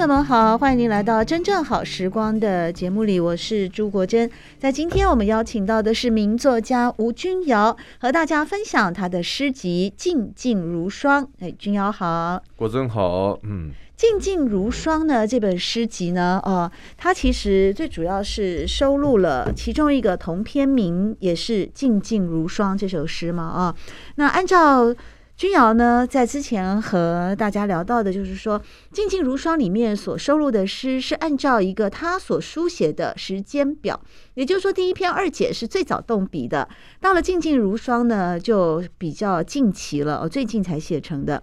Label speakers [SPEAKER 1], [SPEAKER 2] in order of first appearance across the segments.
[SPEAKER 1] 朋友们好，欢迎您来到《真正好时光》的节目里，我是朱国珍。在今天我们邀请到的是名作家吴君瑶，和大家分享他的诗集《静静如霜》。哎，君瑶好，
[SPEAKER 2] 国珍好，嗯，《
[SPEAKER 1] 静静如霜》呢这本诗集呢，哦，它其实最主要是收录了其中一个同篇名，也是《静静如霜》这首诗嘛，啊、哦，那按照。君瑶呢，在之前和大家聊到的，就是说《静静如霜》里面所收录的诗是按照一个他所书写的时间表，也就是说，第一篇二姐是最早动笔的，到了《静静如霜》呢，就比较近期了，哦，最近才写成的。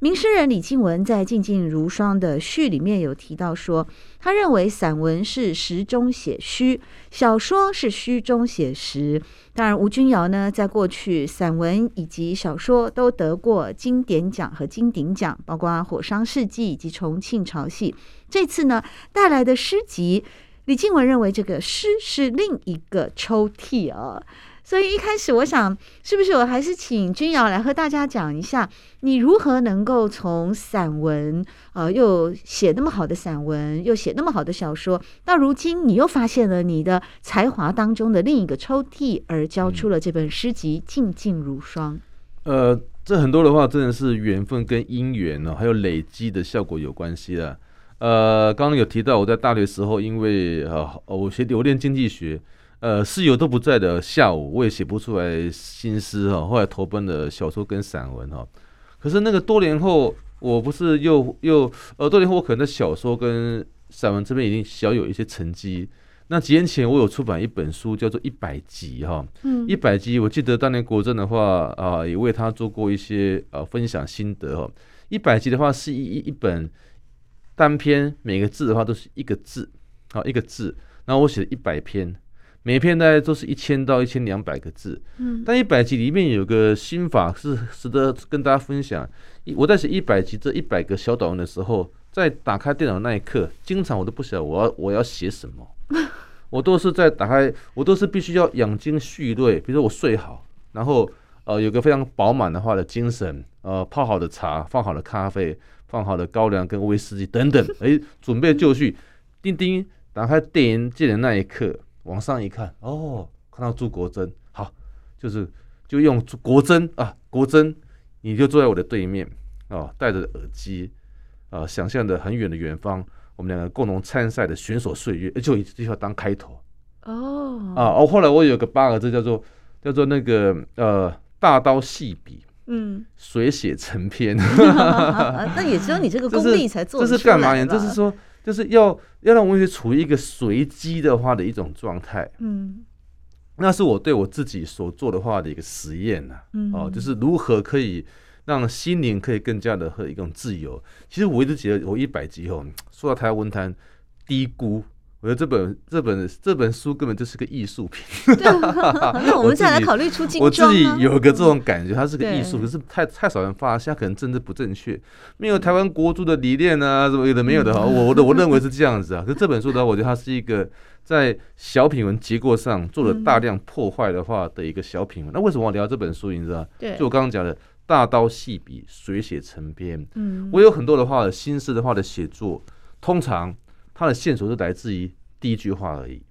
[SPEAKER 1] 名诗人李静文在《静静如霜》的序里面有提到说，他认为散文是实中写虚，小说是虚中写实。当然，吴君尧呢，在过去散文以及小说都得过经典奖和金鼎奖，包括《火烧世纪》以及《重庆潮戏》。这次呢，带来的诗集，李静文认为这个诗是另一个抽屉啊。所以一开始我想，是不是我还是请君瑶来和大家讲一下，你如何能够从散文，呃，又写那么好的散文，又写那么好的小说，到如今你又发现了你的才华当中的另一个抽屉，而交出了这本诗集《静静如霜》。
[SPEAKER 2] 呃，这很多的话真的是缘分跟因缘呢，还有累积的效果有关系的。呃，刚刚有提到我在大学时候，因为呃，我学我念经济学。呃，室友都不在的下午，我也写不出来心思哈。后来投奔了小说跟散文哈。可是那个多年后，我不是又又呃，多年后我可能在小说跟散文这边已经小有一些成绩。那几年前我有出版一本书，叫做《一百集》哈。嗯。一百集，我记得当年国政的话啊、呃，也为他做过一些呃分享心得哈。一百集的话是一一一本单篇，每个字的话都是一个字，好一个字。然后我写了一百篇。每篇大概都是一千到一千两百个字，嗯，但一百集里面有个心法是值得跟大家分享。我在写一百集这一百个小短文的时候，在打开电脑那一刻，经常我都不晓得我要我要写什么，我都是在打开，我都是必须要养精蓄锐。比如说我睡好，然后呃有个非常饱满的话的精神，呃泡好的茶，放好的咖啡，放好的高粱跟威士忌等等，哎，准备就绪，叮叮，打开电源键的那一刻。往上一看，哦，看到朱国珍，好，就是就用国珍啊，国珍，你就坐在我的对面，啊，戴着耳机，啊、呃，想象着很远的远方，我们两个共同参赛的选手岁月，就以这句话当开头，哦，啊，哦，后来我有个八个字叫做叫做那个呃，大刀细笔，嗯，水写成篇，
[SPEAKER 1] 那也只有你这个功力才做得出来，
[SPEAKER 2] 这是干嘛呀？就是说。就是要要让文学处于一个随机的话的一种状态，嗯，那是我对我自己所做的话的一个实验呐，嗯，哦，就是如何可以让心灵可以更加的和一种自由。其实我一直觉得，我一百集后说到台湾文坛低估。我觉得这本这本这本书根本就是个艺术品。
[SPEAKER 1] 那我们再来考虑出。
[SPEAKER 2] 我自己有个这种感觉，它是个艺术，可是太太少人发现，可能政治不正确，没有台湾国族的理念啊，什么有的没有的哈。我我我认为是这样子啊。可是这本书的话，我觉得它是一个在小品文结构上做了大量破坏的话的一个小品文。那为什么我要聊这本书？你知道？就我刚刚讲的，大刀细笔，水写成篇。嗯，我有很多的话，心思的话的写作，通常。它的线索是来自于第一句话而已，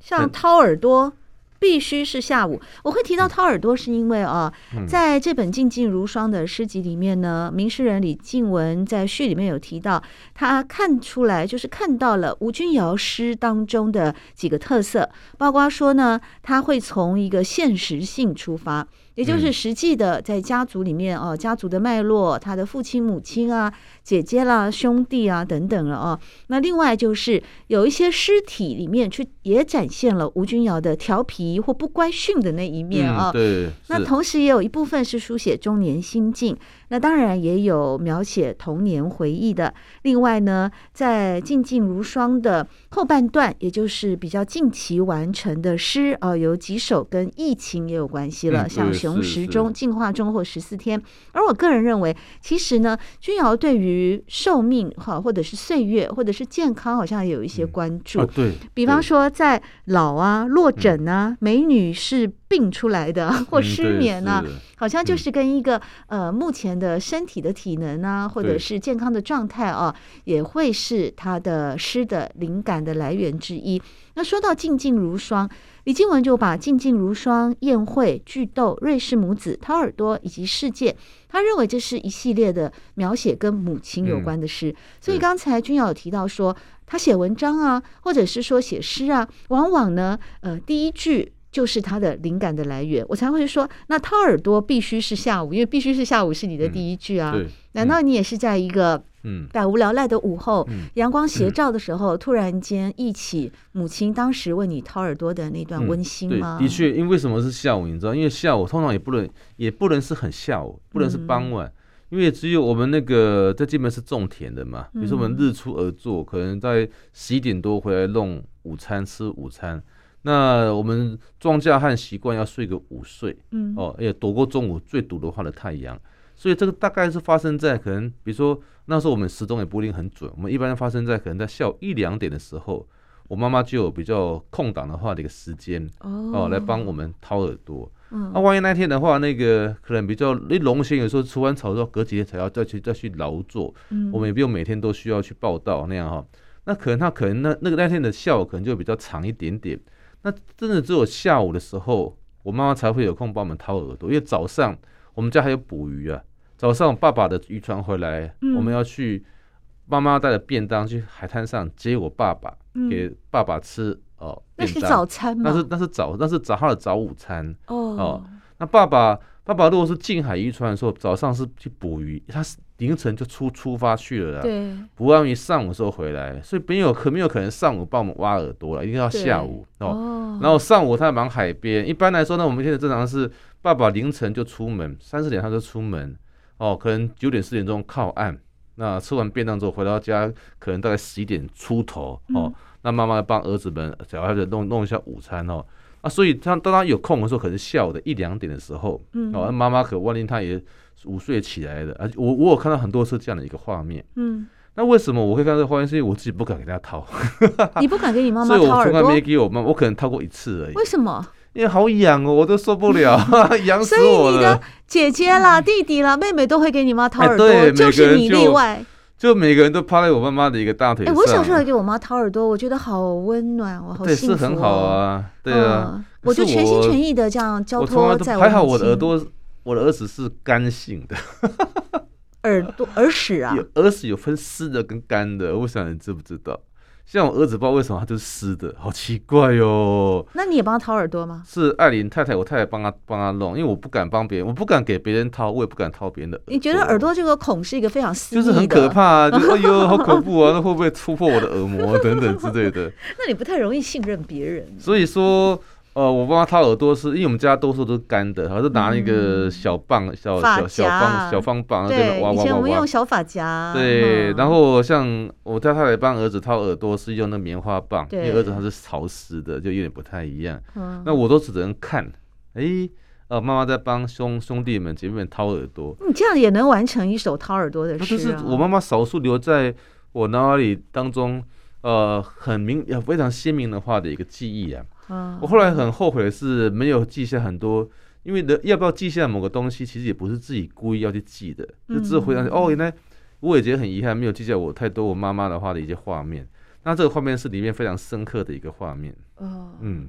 [SPEAKER 1] 像掏耳朵必须是下午。我会提到掏耳朵，是因为啊，在这本《静静如霜》的诗集里面呢，名诗人李静文在序里面有提到，他看出来就是看到了吴君瑶诗当中的几个特色，包括说呢，他会从一个现实性出发。也就是实际的在家族里面哦，家族的脉络，他的父亲、母亲啊、姐姐啦、兄弟啊等等了哦。那另外就是有一些尸体里面，去也展现了吴君瑶的调皮或不乖训的那一面啊。
[SPEAKER 2] 对。
[SPEAKER 1] 那同时也有一部分是书写中年心境，那当然也有描写童年回忆的。另外呢，在《静静如霜》的后半段，也就是比较近期完成的诗啊，有几首跟疫情也有关系了，像。熊时钟、进化中或十四天，而我个人认为，其实呢，君瑶对于寿命哈，或者是岁月，或者是健康，好像也有一些关注。
[SPEAKER 2] 嗯啊、对，
[SPEAKER 1] 比方说在老啊、落枕啊、嗯、美女是病出来的，或失眠啊，嗯、好像就是跟一个呃目前的身体的体能啊，或者是健康的状态啊，也会是他的诗的灵感的来源之一。那说到静静如霜。李静文就把《静静如霜》、宴会、巨豆、瑞士母子、掏耳朵以及世界，他认为这是一系列的描写跟母亲有关的诗。嗯、所以刚才君瑶有提到说，他写文章啊，或者是说写诗啊，往往呢，呃，第一句就是他的灵感的来源。我才会说，那掏耳朵必须是下午，因为必须是下午是你的第一句啊。嗯、难道你也是在一个？嗯，百无聊赖的午后，阳光斜照的时候，嗯、突然间忆起母亲当时为你掏耳朵的那段温馨吗？
[SPEAKER 2] 嗯、的确，因为什么是下午？你知道，因为下午通常也不能，也不能是很下午，不能是傍晚，嗯、因为只有我们那个在这边是种田的嘛。比如说我们日出而作，可能在十一点多回来弄午餐吃午餐。那我们庄稼汉习惯要睡个午睡，嗯，哦，也躲过中午最毒的话的太阳。所以这个大概是发生在可能，比如说那时候我们时钟也不一定很准，我们一般发生在可能在下午一两点的时候，我妈妈就有比较空档的话的一个时间哦，哦，来帮我们掏耳朵。那、嗯啊、万一那天的话，那个可能比较那农闲，有时候除完草之后，隔几天才要再去再去劳作，嗯、我们也不用每天都需要去报道那样哈。那可能他可能那那个那天的下午可能就比较长一点点。那真的只有下午的时候，我妈妈才会有空帮我们掏耳朵，因为早上。我们家还有捕鱼啊，早上爸爸的渔船回来，嗯、我们要去，妈妈带着便当去海滩上接我爸爸，嗯、给爸爸吃哦。
[SPEAKER 1] 那是早餐吗？
[SPEAKER 2] 那是那是早那是早上的早午餐哦，哦。那爸爸爸爸如果是近海渔船的时候，早上是去捕鱼，他是凌晨就出出发去了啦。对，捕完鱼上午的时候回来，所以没有可没有可能上午帮我们挖耳朵了，一定要下午对哦。然后上午他忙海边，一般来说呢，我们现在正常是。爸爸凌晨就出门，三四点他就出门，哦，可能九点十点钟靠岸。那吃完便当之后回到家，可能大概十一点出头，哦，嗯、那妈妈帮儿子们小孩子弄弄一下午餐哦。啊，所以他当他有空的时候，可能是下午的一两点的时候，嗯，哦，妈妈可万一他也午睡起来的，而且我我有看到很多次这样的一个画面，嗯，那为什么我会看到这个画面？是因为我自己不敢给他掏，
[SPEAKER 1] 你不敢给你妈妈掏？
[SPEAKER 2] 所以我从来没给我妈，我可能掏过一次而已。
[SPEAKER 1] 为什么？
[SPEAKER 2] 因为好痒哦，我都受不了，痒死我了。所以你的
[SPEAKER 1] 姐姐啦、弟弟啦、妹妹都会给你妈掏耳朵，哎、就是你例外。
[SPEAKER 2] 就每个人都趴在我妈妈的一个大腿上。哎，
[SPEAKER 1] 我小时候也给我妈掏耳朵，我觉得好温暖，我好幸福、哦。
[SPEAKER 2] 对，是很好啊，对啊。
[SPEAKER 1] 嗯、我就全心全意的这样交托在我。
[SPEAKER 2] 还好我的耳朵，我的耳屎是干性的。
[SPEAKER 1] 耳朵耳屎啊？
[SPEAKER 2] 有耳屎有分湿的跟干的，我想你知不知道？像我儿子，不知道为什么他就是湿的，好奇怪哟、哦。
[SPEAKER 1] 那你也帮他掏耳朵吗？
[SPEAKER 2] 是艾琳太太，我太太帮他帮他弄，因为我不敢帮别人，我不敢给别人掏，我也不敢掏别人的。
[SPEAKER 1] 你觉得耳朵这个孔是一个非常私密，
[SPEAKER 2] 就是很可怕、啊，就哎呦，好恐怖啊！那会不会突破我的耳膜等等之类的？
[SPEAKER 1] 那你不太容易信任别人。
[SPEAKER 2] 所以说。呃，我帮他掏耳朵是，因为我们家多数都是干的，她是拿那个小棒、嗯、小小小棒小方棒，
[SPEAKER 1] 对，以前我们用小发夹。
[SPEAKER 2] 对，嗯、然后像我太太帮儿子掏耳朵是用那棉花棒，对因为儿子他是潮湿的，就有点不太一样。嗯、那我都只能看，哎，呃，妈妈在帮兄兄弟们姐妹们掏耳朵。
[SPEAKER 1] 你这样也能完成一首掏耳朵的诗、啊？
[SPEAKER 2] 就是我妈妈少数留在我脑海里当中，呃，很明非常鲜明的话的一个记忆啊。我后来很后悔的是没有记下很多，因为的要不要记下某个东西，其实也不是自己故意要去记的，就只有回想起哦，原来我也觉得很遗憾，没有记下我太多我妈妈的话的一些画面。那这个画面是里面非常深刻的一个画面。哦，嗯，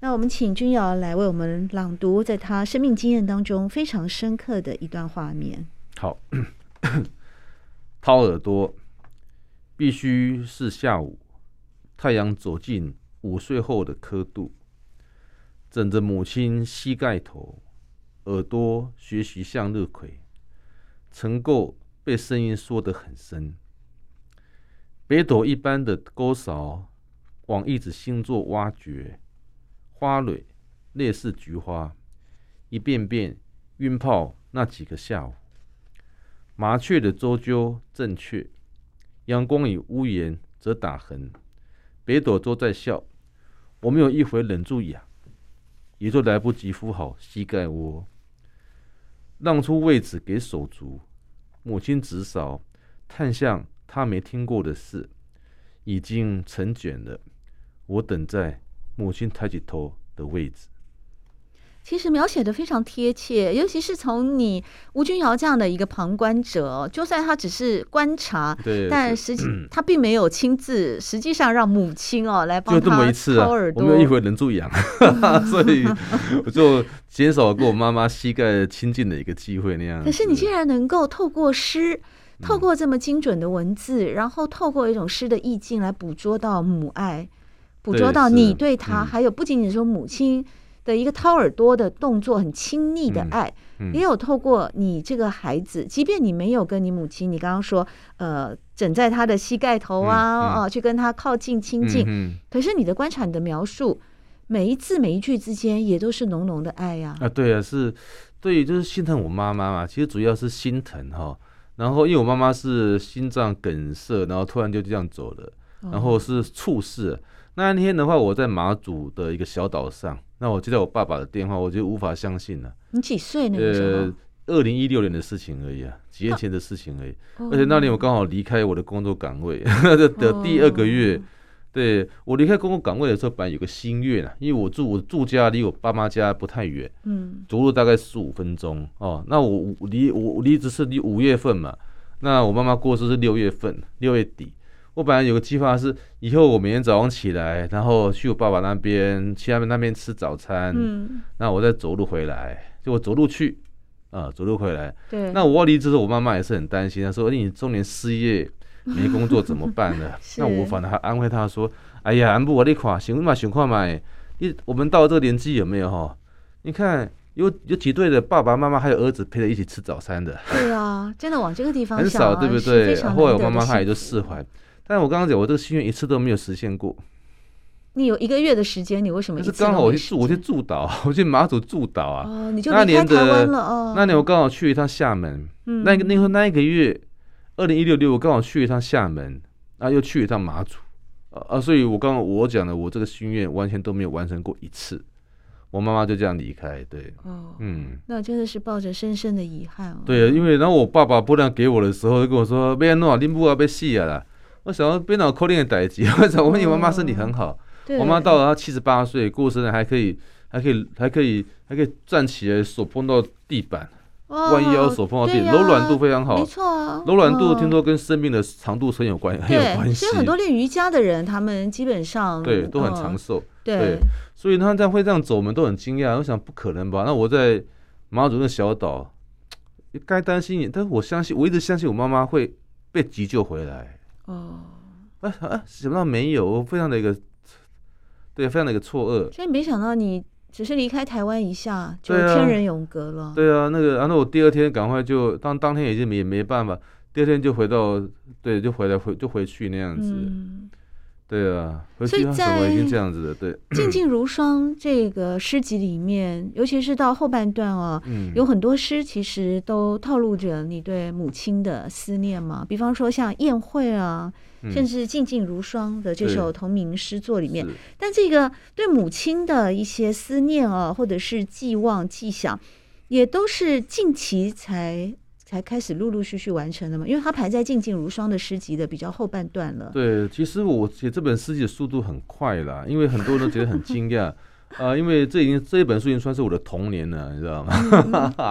[SPEAKER 1] 那我们请君瑶来为我们朗读，在他生命经验当中非常深刻的一段画面。
[SPEAKER 2] 好，掏耳朵必须是下午，太阳走近。午睡后的刻度，枕着母亲膝盖头，耳朵学习向日葵，曾够被声音说得很深。北斗一般的钩勺往一子星座挖掘，花蕊类似菊花，一遍遍晕泡那几个下午。麻雀的啁啾正确，阳光与屋檐则打横。北斗都在笑，我没有一回忍住痒，也就来不及敷好膝盖窝，让出位置给手足。母亲直扫，探向她没听过的事，已经成卷了。我等在母亲抬起头的位置。
[SPEAKER 1] 其实描写的非常贴切，尤其是从你吴君尧这样的一个旁观者，就算他只是观察，
[SPEAKER 2] 对，
[SPEAKER 1] 但实际他并没有亲自，实际上让母亲哦来帮他
[SPEAKER 2] 就这么一次啊，我没有一回忍住痒，所以我就减少跟我妈妈膝盖亲近的一个机会那样。
[SPEAKER 1] 可是你竟然能够透过诗，透过这么精准的文字，然后透过一种诗的意境来捕捉到母爱，捕捉到你对他，还有不仅仅说母亲。的一个掏耳朵的动作，很亲昵的爱，嗯嗯、也有透过你这个孩子，即便你没有跟你母亲，你刚刚说，呃，枕在他的膝盖头啊，啊，去跟他靠近亲近，可是你的观察，你的描述，每一字每一句之间，也都是浓浓的爱呀。
[SPEAKER 2] 啊，对啊，是，对，就是心疼我妈妈嘛，其实主要是心疼哈。然后，因为我妈妈是心脏梗塞，然后突然就这样走了，然后是猝死。哦、那一天的话，我在马祖的一个小岛上。那我接到我爸爸的电话，我就无法相信了。
[SPEAKER 1] 你几岁那个时候？呃，
[SPEAKER 2] 二零一六年的事情而已啊，几年前的事情而已。啊、而且那年我刚好离开我的工作岗位 的的第二个月，哦、对，我离开工作岗位的时候，本来有个心愿啊，因为我住我住家离我爸妈家不太远，嗯，走路大概十五分钟哦。那我离我离职是离五月份嘛，那我妈妈过世是六月份，六月底。我本来有个计划是，以后我每天早上起来，然后去我爸爸那边，去他们那边吃早餐。嗯，那我再走路回来，就我走路去，啊，走路回来。对。那我离职的时候，我妈妈也是很担心，她说：“你中年失业，没工作怎么办呢？” 那我反而还安慰她说：“哎呀，安不我那块，行嘛，行快嘛，你我们到了这个年纪有没有哈？你看有有几对的爸爸妈妈还有儿子陪着一起吃早餐的。对
[SPEAKER 1] 啊，真的往这个地方
[SPEAKER 2] 想，很少，对不对？后来我妈妈她也就释怀。但我刚刚讲，我这个心愿一次都没有实现过。
[SPEAKER 1] 你有一个月的时间，你为什么？
[SPEAKER 2] 是刚好我去住，我去驻岛，我去马祖驻岛啊。
[SPEAKER 1] 哦，你就离开台湾了哦。
[SPEAKER 2] 那年我刚好去一趟厦门，嗯，那个那个那一个月，二零一六六我刚好去一趟厦门，啊，又去一趟马祖，啊，所以我刚刚我讲的，我这个心愿完全都没有完成过一次。我妈妈就这样离开，对，哦，嗯，
[SPEAKER 1] 那真的是抱着深深的遗憾哦。
[SPEAKER 2] 对，因为然后我爸爸拨粮给我的时候，就跟我说：“别弄啊，你不要被戏啊啦。”我想要边脑扣脸的代志，我想我问你妈妈身体很好，我妈到了她七十八岁过生日还可以，还可以，还可以，还可以站起来，手碰到地板，弯腰手碰到地，柔软度非常好，没错啊，柔软度听说跟生命的长度很有关，很有关系。
[SPEAKER 1] 其实很多练瑜伽的人，他们基本上
[SPEAKER 2] 对都很长寿，对，所以他这样会这样走，我们都很惊讶。我想不可能吧？那我在马祖那小岛，该担心你，但是我相信，我一直相信我妈妈会被急救回来。哦，啊啊！想不到没有，我非常的一个，对，非常的一个错愕。
[SPEAKER 1] 所以没想到你只是离开台湾一下，就天人永隔了。
[SPEAKER 2] 对啊，那个，然后我第二天赶快就当当天已经也没办法，第二天就回到，对，就回来回就回去那样子。嗯对啊，
[SPEAKER 1] 所以在
[SPEAKER 2] 已经这样子的，对《
[SPEAKER 1] 静静如霜 》这个诗集里面，尤其是到后半段哦，嗯、有很多诗其实都透露着你对母亲的思念嘛。比方说像宴会啊，嗯、甚至《静静如霜》的这首同名诗作里面，但这个对母亲的一些思念啊，或者是寄望、寄想，也都是近期才。才开始陆陆续续完成的嘛，因为它排在《静静如霜》的诗集的比较后半段了。
[SPEAKER 2] 对，其实我写这本诗集的速度很快啦，因为很多人都觉得很惊讶啊，因为这已经这一本书已经算是我的童年了，你知道吗？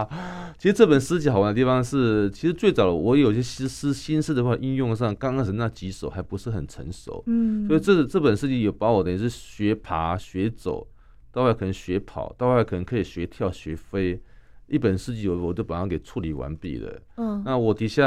[SPEAKER 2] 嗯、其实这本诗集好玩的地方是，其实最早我有些诗诗心思的话，应用上刚开始那几首还不是很成熟，嗯，所以这这本诗集有把我等于是学爬学走，到外可能学跑，到外可能可以学跳学飞。一本诗集，我我都把它给处理完毕了。
[SPEAKER 1] 嗯，
[SPEAKER 2] 那我底下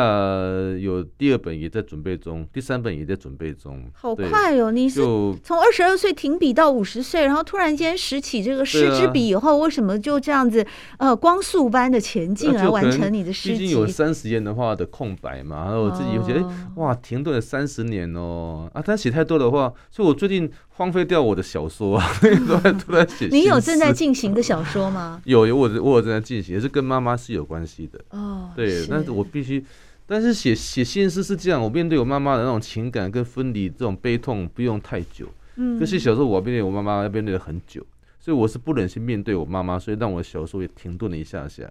[SPEAKER 2] 有第二本也在准备中，第三本也在准备中。
[SPEAKER 1] 好快哦！你是从二十二岁停笔到五十岁，然后突然间拾起这个诗之笔以后，啊、为什么就这样子呃光速般的前进来完成你的诗集？
[SPEAKER 2] 毕竟有三十年的话的空白嘛，然后我自己又觉得、哇，停顿了三十年哦啊！但写太多的话，所以我最近荒废掉我的小说 啊，都在都在写。
[SPEAKER 1] 你有正在进行的小说吗？
[SPEAKER 2] 有有，我我有正在进行，也是跟妈妈是有关系的
[SPEAKER 1] 哦。
[SPEAKER 2] 对，但是我必须。但是写写现诗是这样，我面对我妈妈的那种情感跟分离这种悲痛不用太久。嗯，可是小时候我面对我妈妈要面对了很久，所以我是不忍心面对我妈妈，所以让我的小说也停顿了一下下。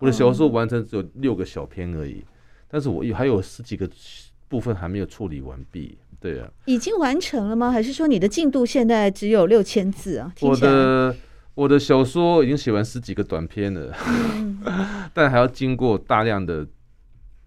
[SPEAKER 2] 我的小说完成只有六个小篇而已，但是我有还有十几个部分还没有处理完毕。对啊，
[SPEAKER 1] 已经完成了吗？还是说你的进度现在只有六千字啊？
[SPEAKER 2] 我的我的小说已经写完十几个短篇了，嗯、但还要经过大量的。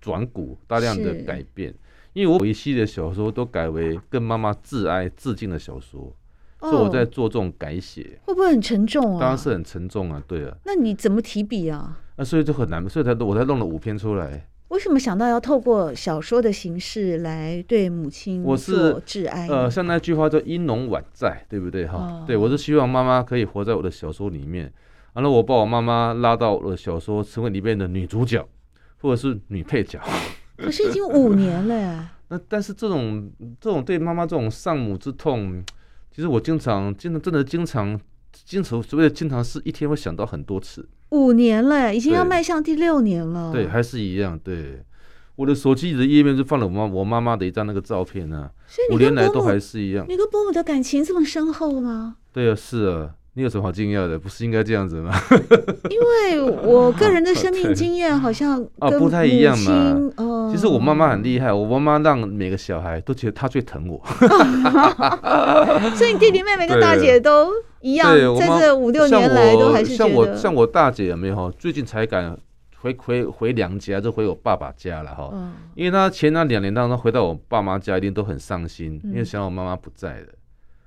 [SPEAKER 2] 转骨大量的改变，因为我一系列小说都改为跟妈妈致哀致敬的小说，哦，所以我在做这种改写，
[SPEAKER 1] 会不会很沉重啊？
[SPEAKER 2] 当然是很沉重啊，对啊。
[SPEAKER 1] 那你怎么提笔啊？
[SPEAKER 2] 那所以就很难，所以才我才弄了五篇出来。
[SPEAKER 1] 为什么想到要透过小说的形式来对母亲做致哀？
[SPEAKER 2] 呃，像那句话叫“英浓晚在”，对不对？哈，哦，对，我是希望妈妈可以活在我的小说里面，完了我把我妈妈拉到我的小说，成为里面的女主角。或者是女配角，
[SPEAKER 1] 可是已经五年了呀。
[SPEAKER 2] 那但是这种这种对妈妈这种丧母之痛，其实我经常经常真的经常经常所谓的经常是一天会想到很多次。
[SPEAKER 1] 五年了，已经要迈向第六年了。
[SPEAKER 2] 对，还是一样。对，我的手机里的页面就放了我妈我妈妈的一张那个照片呢、啊。五年来都还是一样。
[SPEAKER 1] 你跟伯母的感情这么深厚吗？
[SPEAKER 2] 对啊，是啊。你有什么好惊讶的？不是应该这样子吗？
[SPEAKER 1] 因为我个人的生命经验好像
[SPEAKER 2] 啊不太一样嘛。哦，其实我妈妈很厉害，我妈妈让每个小孩都觉得她最疼我。
[SPEAKER 1] 所以你弟弟妹妹跟大姐都一样，在这五六年来都还是
[SPEAKER 2] 像我像我大姐有没有？最近才敢回回回娘家，就回我爸爸家了哈。因为她前那两年当中回到我爸妈家，一定都很伤心，因为想我妈妈不在了。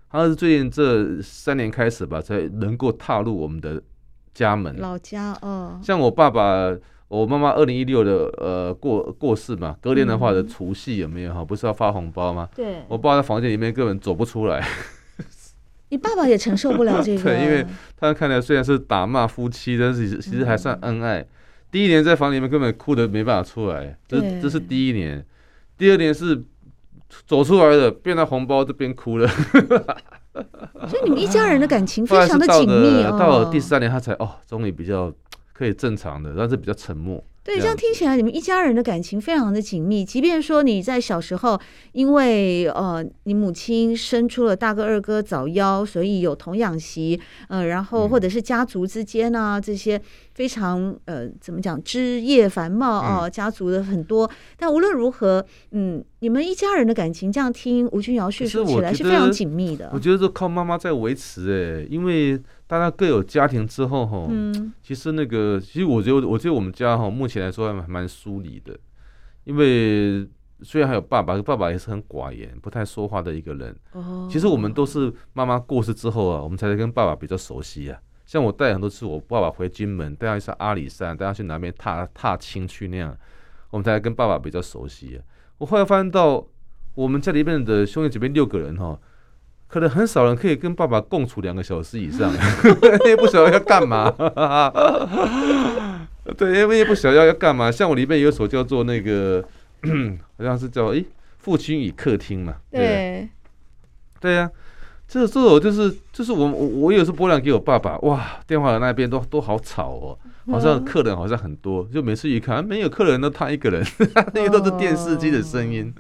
[SPEAKER 2] 他是最近这三年开始吧，才能够踏入我们的家门。
[SPEAKER 1] 老家哦，
[SPEAKER 2] 像我爸爸、我妈妈二零一六的呃过过世嘛，隔年的话的除夕有没有哈？不是要发红包吗？
[SPEAKER 1] 对，
[SPEAKER 2] 我爸在房间里面根本走不出来。
[SPEAKER 1] 你爸爸也承受不了这个。
[SPEAKER 2] 对，因为他看来虽然是打骂夫妻，但是其实还算恩爱。嗯、第一年在房里面根本哭得没办法出来，这这是第一年。第二年是。走出来的，变到红包这边哭了，
[SPEAKER 1] 所以你们一家人的感情 非常的紧密哦。
[SPEAKER 2] 到了第三年，他才哦，终于比较可以正常的，但是比较沉默。
[SPEAKER 1] 对，这样听起来你们一家人的感情非常的紧密。即便说你在小时候，因为呃你母亲生出了大哥二哥早夭，所以有童养媳，呃，然后或者是家族之间啊这些非常呃怎么讲枝叶繁茂啊、呃，家族的很多。但无论如何，嗯，你们一家人的感情，这样听吴君瑶叙述起来是非常紧密的。
[SPEAKER 2] 我觉得是靠妈妈在维持哎，因为。大家各有家庭之后，哈，其实那个，其实我觉得，我觉得我们家哈，目前来说还蛮疏离的，因为虽然还有爸爸，爸爸也是很寡言、不太说话的一个人。其实我们都是妈妈过世之后啊，我们才跟爸爸比较熟悉啊。像我带很多次，我爸爸回金门，带他去阿里山，带他去南边踏踏青去那样，我们才跟爸爸比较熟悉啊。我后来发现到，我们家里面的兄弟姐妹六个人哈。可能很少人可以跟爸爸共处两个小时以上，也不晓得要干嘛。对，因为也不晓得要要干嘛。像我里面有一首叫做那个，好像是叫诶、欸，父亲与客厅嘛。对，对呀、啊，这这首就是就是我我我有时候拨两给我爸爸，哇，电话的那边都都好吵哦，好像客人好像很多，就每次一看没有客人，都他一个人，那个都是电视机的声音。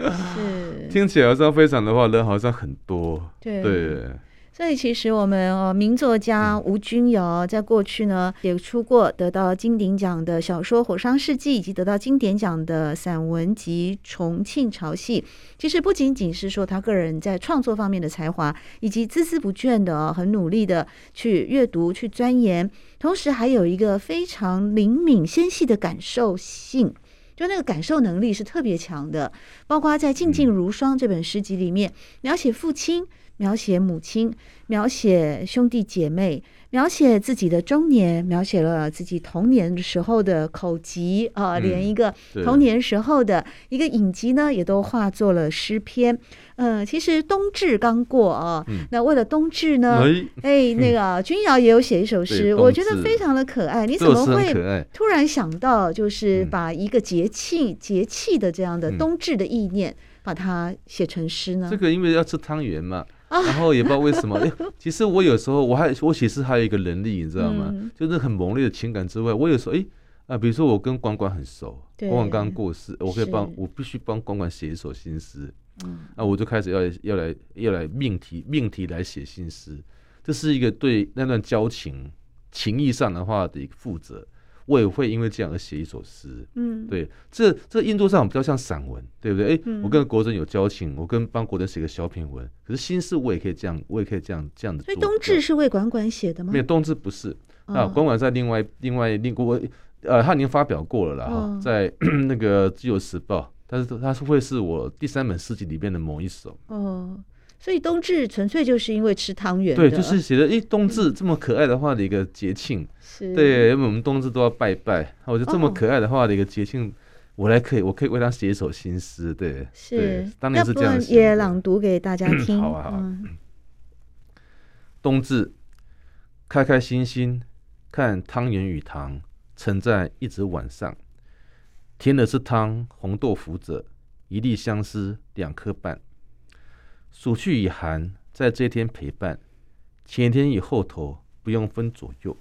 [SPEAKER 2] 是。听起来好像非常的话，人好像很多。对，对，
[SPEAKER 1] 所以其实我们哦名作家吴君瑶在过去呢，也出过得到金鼎奖的小说《火烧世纪》，以及得到金典奖的散文集《重庆潮戏》。其实不仅仅是说他个人在创作方面的才华，以及孜孜不倦的、很努力的去阅读、去钻研，同时还有一个非常灵敏、纤细的感受性。就那个感受能力是特别强的，包括在《静静如霜》这本诗集里面，描写父亲描写母亲，描写兄弟姐妹，描写自己的中年，描写了自己童年的时候的口疾啊、呃，连一个童年时候的一个影集呢，也都化作了诗篇。嗯、呃，其实冬至刚过啊，嗯、那为了冬至呢，哎，那个君瑶也有写一首诗，我觉得非常的可爱。你怎么会突然想到，就是把一个节气节气的这样的冬至的意念，把它写成诗呢？
[SPEAKER 2] 这个因为要吃汤圆嘛。然后也不知道为什么，哎，其实我有时候我还我其实还有一个能力，你知道吗？嗯、就是很猛烈的情感之外，我有时候哎啊，比如说我跟管管很熟，管管刚刚过世，我可以帮我必须帮管管写一首新诗，嗯，那我就开始要来要来要来命题命题来写新诗，这是一个对那段交情情谊上的话的一个负责。我也会因为这样而写一首诗，嗯，对，这这印度上比较像散文，对不对？哎，我跟国珍有交情，我跟帮国珍写个小品文，可是心事我也可以这样，我也可以这样这样的。
[SPEAKER 1] 所以冬至是为管管写的吗？
[SPEAKER 2] 没有，冬至不是啊，管管在另外另外另我呃，他已经发表过了啦，哈，在 那个自由时报，但是他是会是我第三本诗集里面的某一首哦。
[SPEAKER 1] 所以冬至纯粹就是因为吃汤圆，
[SPEAKER 2] 对，就是写的，诶，冬至这么可爱的话的一个节庆，是对，因为我们冬至都要拜拜，我觉得这么可爱的话的一个节庆，我来可以，我可以为他写一首新诗，对，是，当年是这样写，
[SPEAKER 1] 也朗读给大家听，
[SPEAKER 2] 好啊好。冬至，开开心心看汤圆与糖盛在一直晚上，甜的是汤，红豆腐者，一粒相思两颗半。暑去以寒，在这天陪伴，前天与后头不用分左右，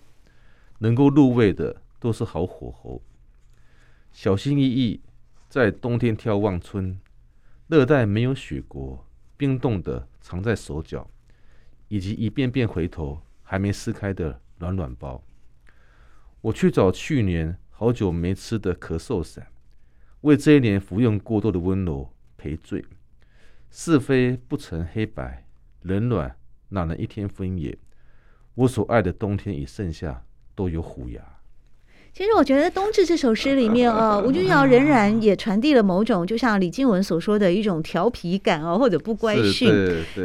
[SPEAKER 2] 能够入味的都是好火候。小心翼翼在冬天眺望春，热带没有雪国，冰冻的藏在手脚，以及一遍遍回头还没撕开的暖暖包。我去找去年好久没吃的咳嗽散，为这一年服用过多的温柔赔罪。是非不成黑白，冷暖哪能一天分也？我所爱的冬天与盛夏都有虎牙。
[SPEAKER 1] 其实我觉得《冬至》这首诗里面啊，吴君瑶仍然也传递了某种，就像李静文所说的一种调皮感哦，或者不乖训。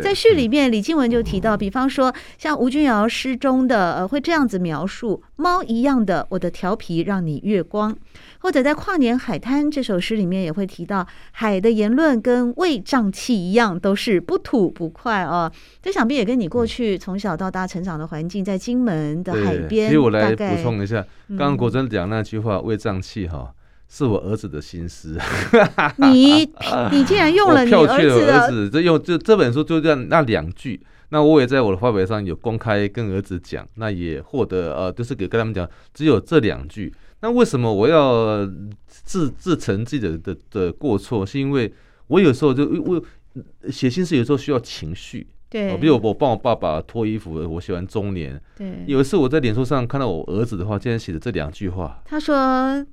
[SPEAKER 1] 在序里面，李静文就提到，比方说像吴君瑶诗中的呃，会这样子描述：猫一样的我的调皮让你月光。或者在《跨年海滩》这首诗里面也会提到，海的言论跟胃胀气一样，都是不吐不快哦。这想必也跟你过去从小到大成长的环境，在金门的海边。
[SPEAKER 2] 其实我来补充一下，刚刚国珍讲那句话“胃胀气”哈，是我儿子的心思。
[SPEAKER 1] 你你竟然用了你儿子的儿子，
[SPEAKER 2] 这用这这本书就这样那两句，那我也在我的发表上有公开跟儿子讲，那也获得呃，就是给跟他们讲，只有这两句。那为什么我要自自承自己的的的过错？是因为我有时候就我写信是有时候需要情绪，
[SPEAKER 1] 对，
[SPEAKER 2] 比如我帮我爸爸脱衣服，我喜欢中年，
[SPEAKER 1] 对，
[SPEAKER 2] 有一次我在脸书上看到我儿子的话，竟然写的这两句话，
[SPEAKER 1] 他说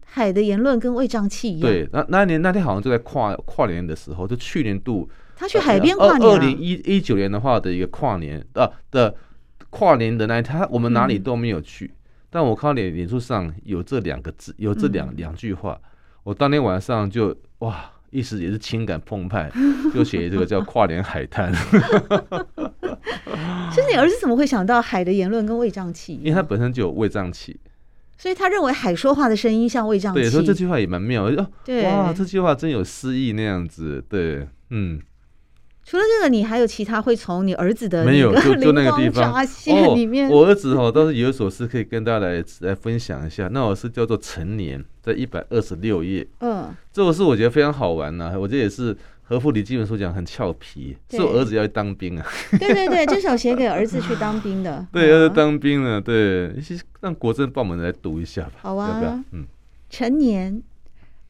[SPEAKER 1] 海的言论跟胃胀气一样。
[SPEAKER 2] 对，那那年那天好像就在跨跨年的时候，就去年度
[SPEAKER 1] 他去海边跨年，
[SPEAKER 2] 二零一一九年的话的一个跨年啊的跨年的那一天，他我们哪里都没有去。嗯但我看到脸脸书上有这两个字，有这两两句话，我当天晚上就哇，一时也是情感澎湃，就写这个叫《跨年海滩》。
[SPEAKER 1] 其实你儿子怎么会想到海的言论跟胃胀气？
[SPEAKER 2] 因为他本身就有胃胀气，
[SPEAKER 1] 所以他认为海说话的声音像胃胀气。
[SPEAKER 2] 对，所以这句话也蛮妙哦。对，哇，这句话真有诗意那样子。对，嗯。
[SPEAKER 1] 除了这个，你还有其他会从你儿子的
[SPEAKER 2] 没有就就那个地方
[SPEAKER 1] 里面？
[SPEAKER 2] 哦，我儿子哦，倒是有一首诗可以跟大家来来分享一下。那首诗叫做《成年》，在一百二十六页。嗯，这首诗我觉得非常好玩呐，我觉得也是合乎李基本所讲，很俏皮。是我儿子要去当兵啊。
[SPEAKER 1] 对 对对，这首写给儿子去当兵的。
[SPEAKER 2] 对，要去当兵了。对，让国珍帮我们来读一下吧。
[SPEAKER 1] 好啊，
[SPEAKER 2] 要不要？嗯，
[SPEAKER 1] 成年，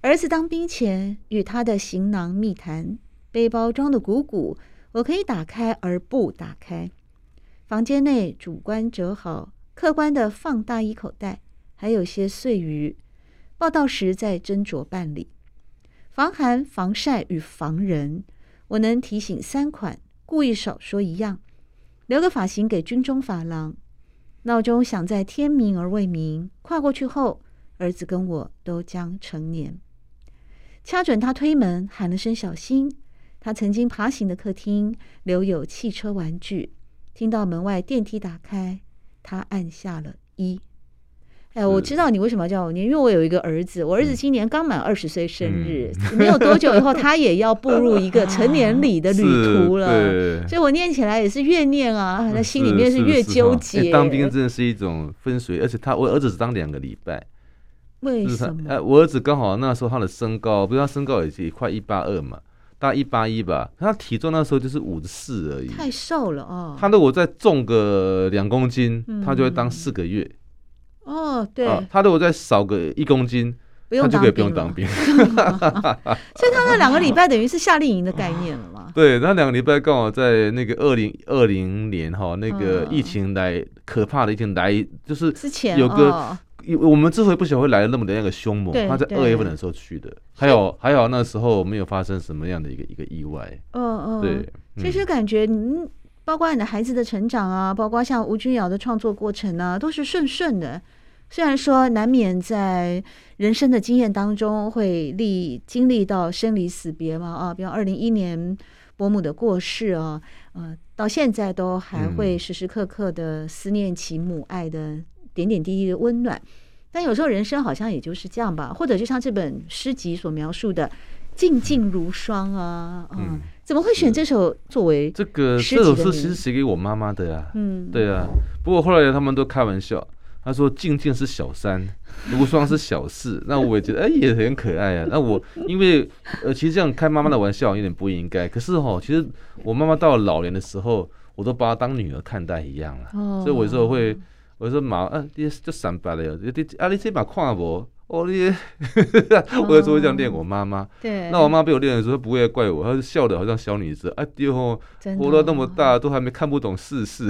[SPEAKER 1] 儿子当兵前与他的行囊密谈。背包装的鼓鼓，我可以打开而不打开。房间内主观折好，客观的放大衣口袋，还有些碎余。报到时再斟酌办理。防寒、防晒与防人，我能提醒三款，故意少说一样。留个发型给军中发廊。闹钟响在天明而未明，跨过去后，儿子跟我都将成年。掐准他推门，喊了声小心。他曾经爬行的客厅留有汽车玩具。听到门外电梯打开，他按下了一。哎，我知道你为什么要叫我念，因为我有一个儿子，我儿子今年刚满二十岁生日，嗯、没有多久以后，他也要步入一个成年礼的旅 途了，所以我念起来也是越念啊，他心里面是越纠结。
[SPEAKER 2] 当兵真的是一种分水，而且他我儿子只当两个礼拜，
[SPEAKER 1] 为什么？
[SPEAKER 2] 哎，我儿子刚好那时候他的身高，不是他身高也是快一八二嘛，大概一八一吧，他体重那时候就是五十四而已，
[SPEAKER 1] 太瘦了哦。
[SPEAKER 2] 他如果再重个两公斤，他就会当四个月。
[SPEAKER 1] 哦，对，
[SPEAKER 2] 他如果再少个一公斤，他就可以不用当兵。所以
[SPEAKER 1] 他那两个礼拜等于是夏令营的概念了嘛？
[SPEAKER 2] 对，那两个礼拜刚好在那个二零二零年哈，那个疫情来可怕的疫情来，就是之前有个，我们之所以不晓得会来的那么的那个凶猛，他在二月份的时候去的，还有还好那时候没有发生什么样的一个一个意外。嗯嗯，对，
[SPEAKER 1] 其实感觉嗯包括你的孩子的成长啊，包括像吴君瑶的创作过程啊，都是顺顺的。虽然说难免在人生的经验当中会历经历到生离死别嘛，啊，比方二零一一年伯母的过世啊，呃，到现在都还会时时刻刻的思念起母爱的点点滴滴的温暖。但有时候人生好像也就是这样吧，或者就像这本诗集所描述的“静静如霜”啊，嗯，怎么会选这首作为
[SPEAKER 2] 这个这首诗其实写给我妈妈的呀，嗯，对啊，不过后来他们都开玩笑。他说：“静静是小三，如霜是小四。”那我也觉得，哎，也很可爱啊。那我因为呃，其实这样开妈妈的玩笑有点不应该。可是哈，其实我妈妈到了老年的时候，我都把她当女儿看待一样了。哦、所以我有时候会，我说妈，啊，你这三八的，你啊，你这把看我，哦，你，我有时候会这样练我妈妈。对。那我妈被我练的时候，不会怪我，她是笑的好像小女子。哎，哟吼，活到那么大，都还没看不懂世事。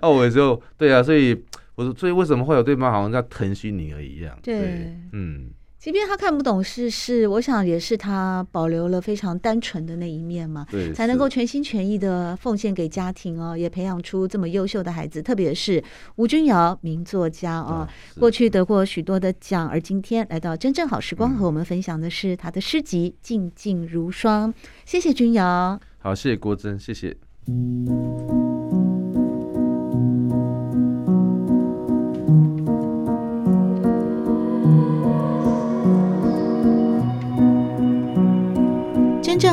[SPEAKER 2] 那 我有时候，对啊，所以。我说，所以为什么会有对妈好像在疼惜你而一样？对，对，嗯，
[SPEAKER 1] 即便他看不懂世事，我想也是他保留了非常单纯的那一面嘛，对，才能够全心全意的奉献给家庭哦，也培养出这么优秀的孩子。特别是吴君瑶，名作家哦，过去得过许多的奖，而今天来到真正好时光，和我们分享的是他的诗集《静静如霜》。谢谢君瑶，
[SPEAKER 2] 好，谢谢郭珍，谢
[SPEAKER 1] 谢。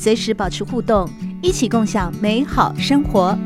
[SPEAKER 1] 随时保持互动，一起共享美好生活。